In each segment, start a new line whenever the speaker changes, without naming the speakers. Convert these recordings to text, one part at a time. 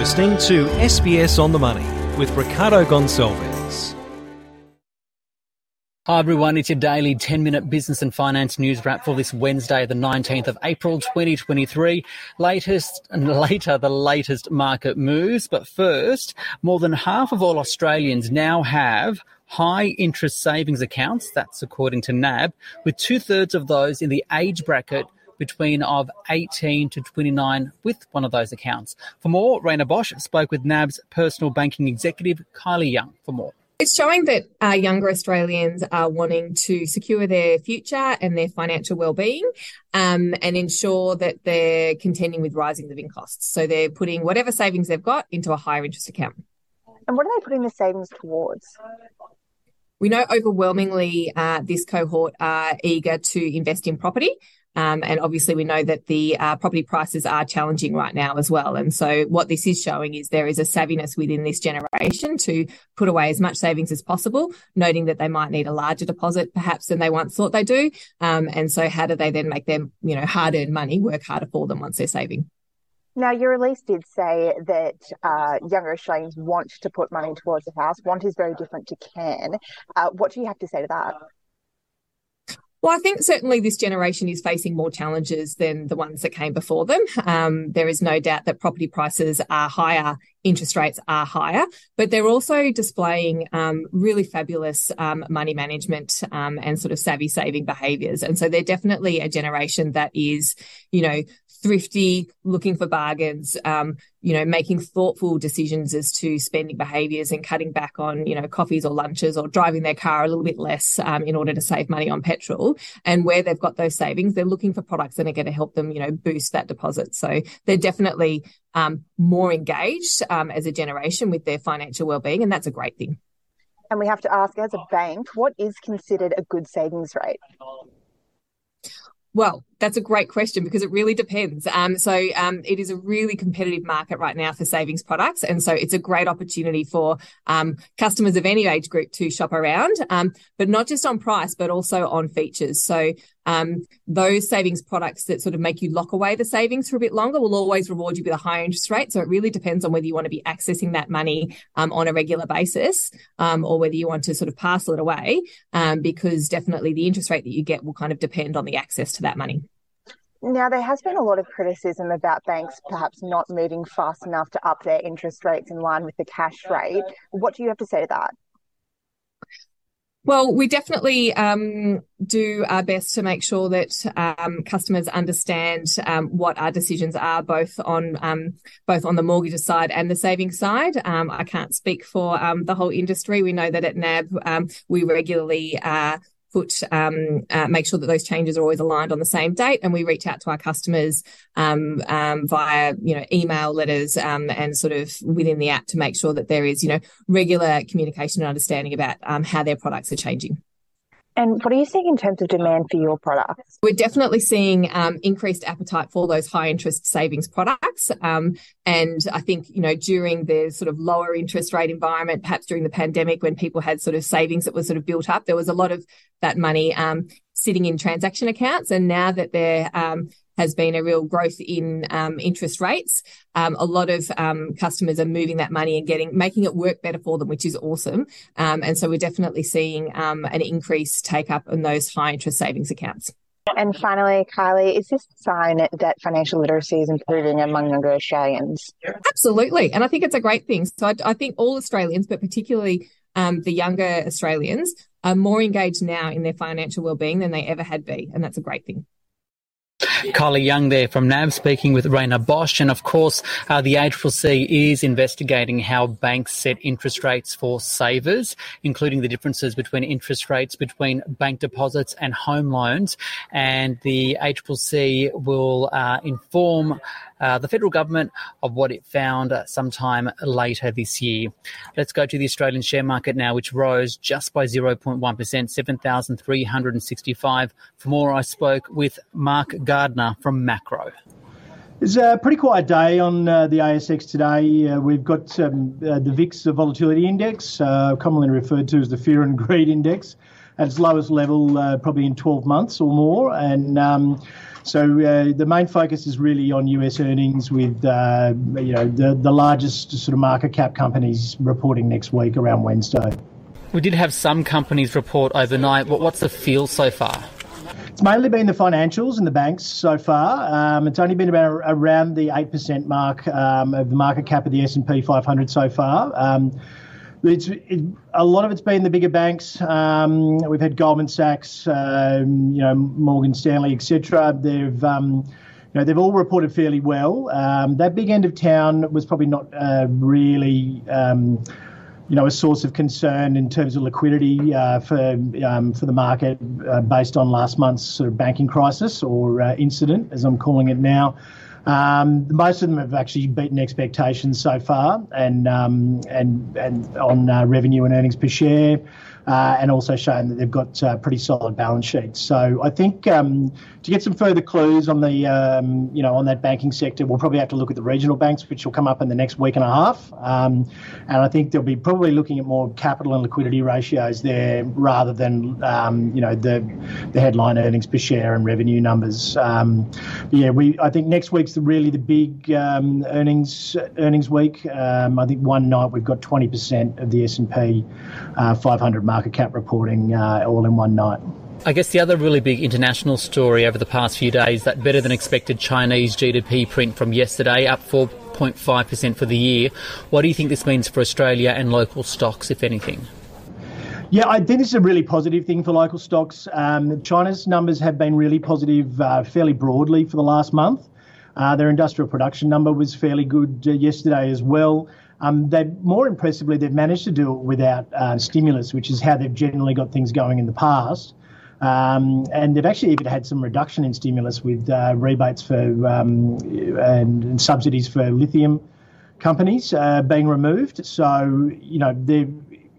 listening to SBS on the Money with Ricardo Gonçalves.
Hi everyone, it's your daily 10 minute business and finance news wrap for this Wednesday, the 19th of April 2023. Latest and later, the latest market moves. But first, more than half of all Australians now have high interest savings accounts. That's according to NAB, with two thirds of those in the age bracket between of 18 to 29 with one of those accounts. For more, Rhayna Bosch spoke with NAB's personal banking executive, Kylie Young, for more.
It's showing that uh, younger Australians are wanting to secure their future and their financial well-being um, and ensure that they're contending with rising living costs. So they're putting whatever savings they've got into a higher interest account.
And what are they putting the savings towards?
We know overwhelmingly uh, this cohort are eager to invest in property. Um, and obviously, we know that the uh, property prices are challenging right now as well. And so, what this is showing is there is a savviness within this generation to put away as much savings as possible, noting that they might need a larger deposit perhaps than they once thought they do. Um, and so, how do they then make their you know hard earned money work harder for them once they're saving?
Now, your release did say that uh, younger Australians want to put money towards a house. Want is very different to can. Uh, what do you have to say to that?
Well, I think certainly this generation is facing more challenges than the ones that came before them. Um, there is no doubt that property prices are higher, interest rates are higher, but they're also displaying um, really fabulous um, money management um, and sort of savvy saving behaviours. And so they're definitely a generation that is, you know, thrifty, looking for bargains, um, you know, making thoughtful decisions as to spending behaviours and cutting back on, you know, coffees or lunches or driving their car a little bit less um, in order to save money on petrol. And where they've got those savings, they're looking for products that are going to help them, you know, boost that deposit. So they're definitely um, more engaged um, as a generation with their financial well-being, and that's a great thing.
And we have to ask, as a bank, what is considered a good savings rate?
Well, that's a great question because it really depends. Um, so um, it is a really competitive market right now for savings products, and so it's a great opportunity for um, customers of any age group to shop around, um, but not just on price, but also on features. So um, those savings products that sort of make you lock away the savings for a bit longer will always reward you with a higher interest rate. So it really depends on whether you want to be accessing that money um, on a regular basis or whether you want to sort of parcel it away, because definitely the interest rate that you get will kind of depend on the access to that money.
Now, there has been a lot of criticism about banks perhaps not moving fast enough to up their interest rates in line with the cash rate. What do you have to say to that?
Well, we definitely um, do our best to make sure that um, customers understand um, what our decisions are, both on um, both on the mortgage side and the savings side. Um, I can't speak for um, the whole industry. We know that at NAB we regularly uh, put um, uh, make sure that those changes are always aligned on the same date, and we reach out to our customers um, um, via you know email, letters, um, and sort of within the app to make sure that there is you know regular communication and understanding about um, how their products are changing.
And what are you seeing in terms of demand for your products?
We're definitely seeing um, increased appetite for those high interest savings products. Um, and I think, you know, during the sort of lower interest rate environment, perhaps during the pandemic when people had sort of savings that was sort of built up, there was a lot of that money um, sitting in transaction accounts. And now that they're um, has been a real growth in um, interest rates. Um, a lot of um, customers are moving that money and getting making it work better for them, which is awesome. Um, and so we're definitely seeing um, an increased take up in those high interest savings accounts.
And finally, Kylie, is this a sign that financial literacy is improving among younger Australians?
Absolutely. And I think it's a great thing. So I, I think all Australians, but particularly um, the younger Australians, are more engaged now in their financial well-being than they ever had been. And that's a great thing.
Kylie Young there from NAB speaking with Rhayna Bosch. And of course, uh, the ACCC is investigating how banks set interest rates for savers, including the differences between interest rates between bank deposits and home loans. And the ACCC will uh, inform uh, the federal government of what it found uh, sometime later this year. Let's go to the Australian share market now, which rose just by 0.1%, 7,365. For more, I spoke with Mark Gardner from Maqro.
It's a pretty quiet day on uh, the ASX today. Uh, we've got um, uh, the VIX the Volatility Index, uh, commonly referred to as the Fear and Greed Index, at its lowest level uh, probably in 12 months or more. And um, so uh, the main focus is really on US earnings, with uh, you know the the largest sort of market cap companies reporting next week around Wednesday.
We did have some companies report overnight. But what's the feel so far?
It's mainly been the financials and the banks so far. Um, it's only been about around the eight percent mark um, of the market cap of the S and P 500 so far. Um, it's it, a lot of it's been the bigger banks. Um, we've had Goldman Sachs, um, you know, Morgan Stanley, etc. They've um, you know, they've all reported fairly well. Um, that big end of town was probably not uh, really, um, you know, a source of concern in terms of liquidity uh, for um, for the market uh, based on last month's sort of banking crisis or uh, incident, as I'm calling it now. Um, most of them have actually beaten expectations so far, and um, and and on uh, revenue and earnings per share uh, and also shown that they've got uh, pretty solid balance sheets. So I think um, to get some further clues on the um, you know on that banking sector, we'll probably have to look at the regional banks, which will come up in the next week and a half. Um, and I think they'll be probably looking at more capital and liquidity ratios there rather than um, you know the the headline earnings per share and revenue numbers. Um, yeah, we I think next week's the, really the big um, earnings earnings week. I think one night we've got 20% of the S and P uh, 500 market cap reporting uh, all in one night.
I guess the other really big international story over the past few days that better than expected Chinese GDP print from yesterday, up 4.5% for the year. What do you think this means for Australia and local stocks, if anything?
Yeah, I think this is a really positive thing for local stocks. Um, China's numbers have been really positive uh, fairly broadly for the last month. Uh, their industrial production number was fairly good uh, yesterday as well. Um, they more impressively, they've managed to do it without uh, stimulus, which is how they've generally got things going in the past. Um, and they've actually even had some reduction in stimulus with uh, rebates for um, and, and, subsidies for lithium companies uh, being removed. So you know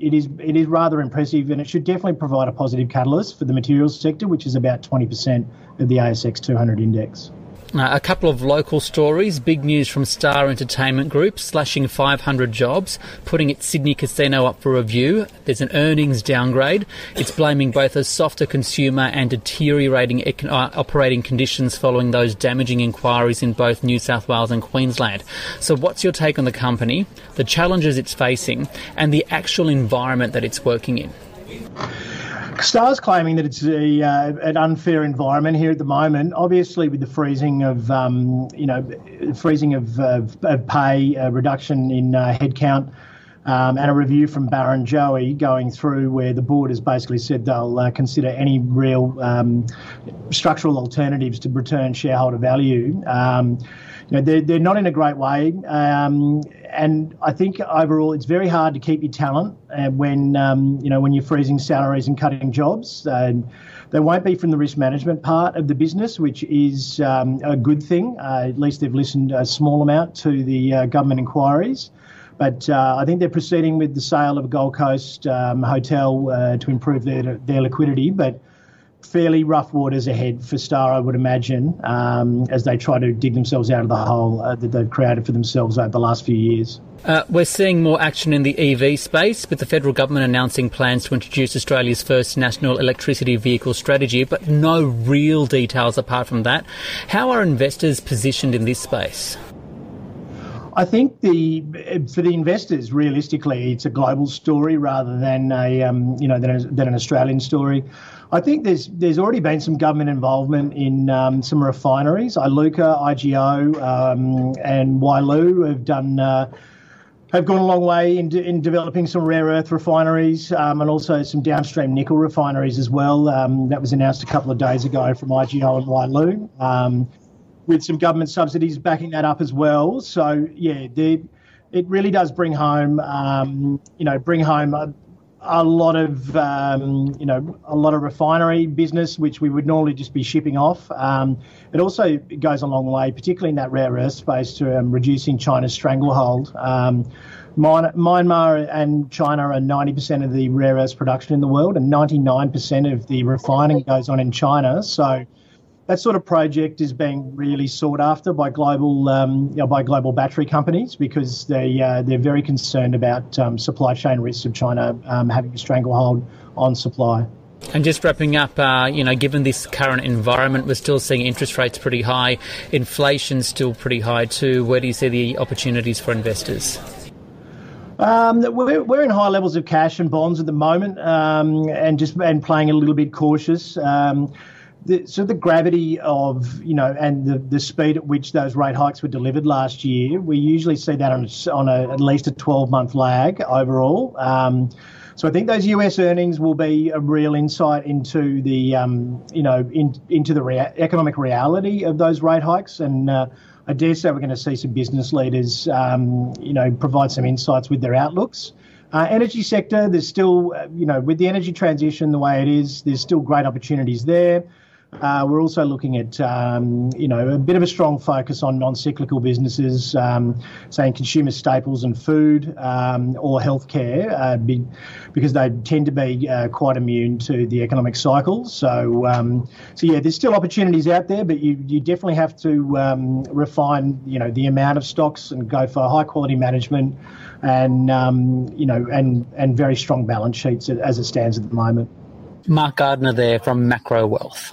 it is it is rather impressive, and it should definitely provide a positive catalyst for the materials sector, which is about 20% of the ASX 200 index.
Uh, a couple of local stories. Big news from Star Entertainment Group, slashing 500 jobs, putting its Sydney casino up for review. There's an earnings downgrade. It's blaming both a softer consumer and deteriorating econ- uh, operating conditions following those damaging inquiries in both New South Wales and Queensland. So, what's your take on the company, the challenges it's facing, and the actual environment that it's working in?
Star's claiming that it's a, uh, an unfair environment here at the moment. Obviously, with the freezing of um, you know freezing of, of, of pay, a reduction in uh, headcount, um, and a review from Barrenjoey going through where the board has basically said they'll uh, consider any real um, structural alternatives to return shareholder value. Um, you know, they're, they're not in a great way. Um, and I think overall it's very hard to keep your talent uh, when, um, you know, when you're freezing salaries and cutting jobs. And they won't be from the risk management part of the business, which is um, a good thing. Uh, at least they've listened a small amount to the uh, government inquiries. But uh, I think they're proceeding with the sale of a Gold Coast um, hotel uh, to improve their, their liquidity. But fairly rough waters ahead for Star, I would imagine, um, as they try to dig themselves out of the hole uh, that they've created for themselves over the last few years.
Uh, we're seeing more action in the EV space, with the federal government announcing plans to introduce Australia's first national electricity vehicle strategy, but no real details apart from that. How are investors positioned in this space?
I think the for the investors, realistically, it's a global story rather than a um, you know than, a, than an Australian story. I think there's there's already been some government involvement in um, some refineries. Iluka, IGO, um, and Wyloo have done. Uh, have gone a long way in, de- in developing some rare earth refineries um, and also some downstream nickel refineries as well. Um, that was announced a couple of days ago from IGO and Wyloo, um, with some government subsidies backing that up as well. So yeah, it really does bring home, um, you know, bring home a, a lot of um, you know a lot of refinery business, which we would normally just be shipping off. Um, it also goes a long way, particularly in that rare earth space, to um, reducing China's stranglehold. Um, Myanmar and China are 90% of the rare earth production in the world, and 99% of the refining goes on in China. So that sort of project is being really sought after by global um, you know, by global battery companies because they uh, they're very concerned about um, supply chain risks of China um, having a stranglehold on supply.
And just wrapping up, uh, you know, given this current environment, we're still seeing interest rates pretty high, inflation still pretty high too. Where do you see the opportunities for investors?
Um, we're, we're in high levels of cash and bonds at the moment, um, and just and playing a little bit cautious. Um, the, so the gravity of you know and the, the speed at which those rate hikes were delivered last year, we usually see that on, on a, at least a 12 month lag overall. Um, so I think those US earnings will be a real insight into the um, you know in, into the rea- economic reality of those rate hikes and. Uh, I dare say we're going to see some business leaders, um, you know, provide some insights with their outlooks. Uh, energy sector, there's still, uh, you know, with the energy transition the way it is, there's still great opportunities there. Uh, we're also looking at, um, you know, a bit of a strong focus on non-cyclical businesses, um, saying consumer staples and food um, or healthcare, uh, be, because they tend to be uh, quite immune to the economic cycles. So, um, so yeah, there's still opportunities out there, but you, you definitely have to um, refine, you know, the amount of stocks and go for high quality management, and um, you know, and and very strong balance sheets as it stands at the moment.
Mark Gardner there from Maqro Wealth.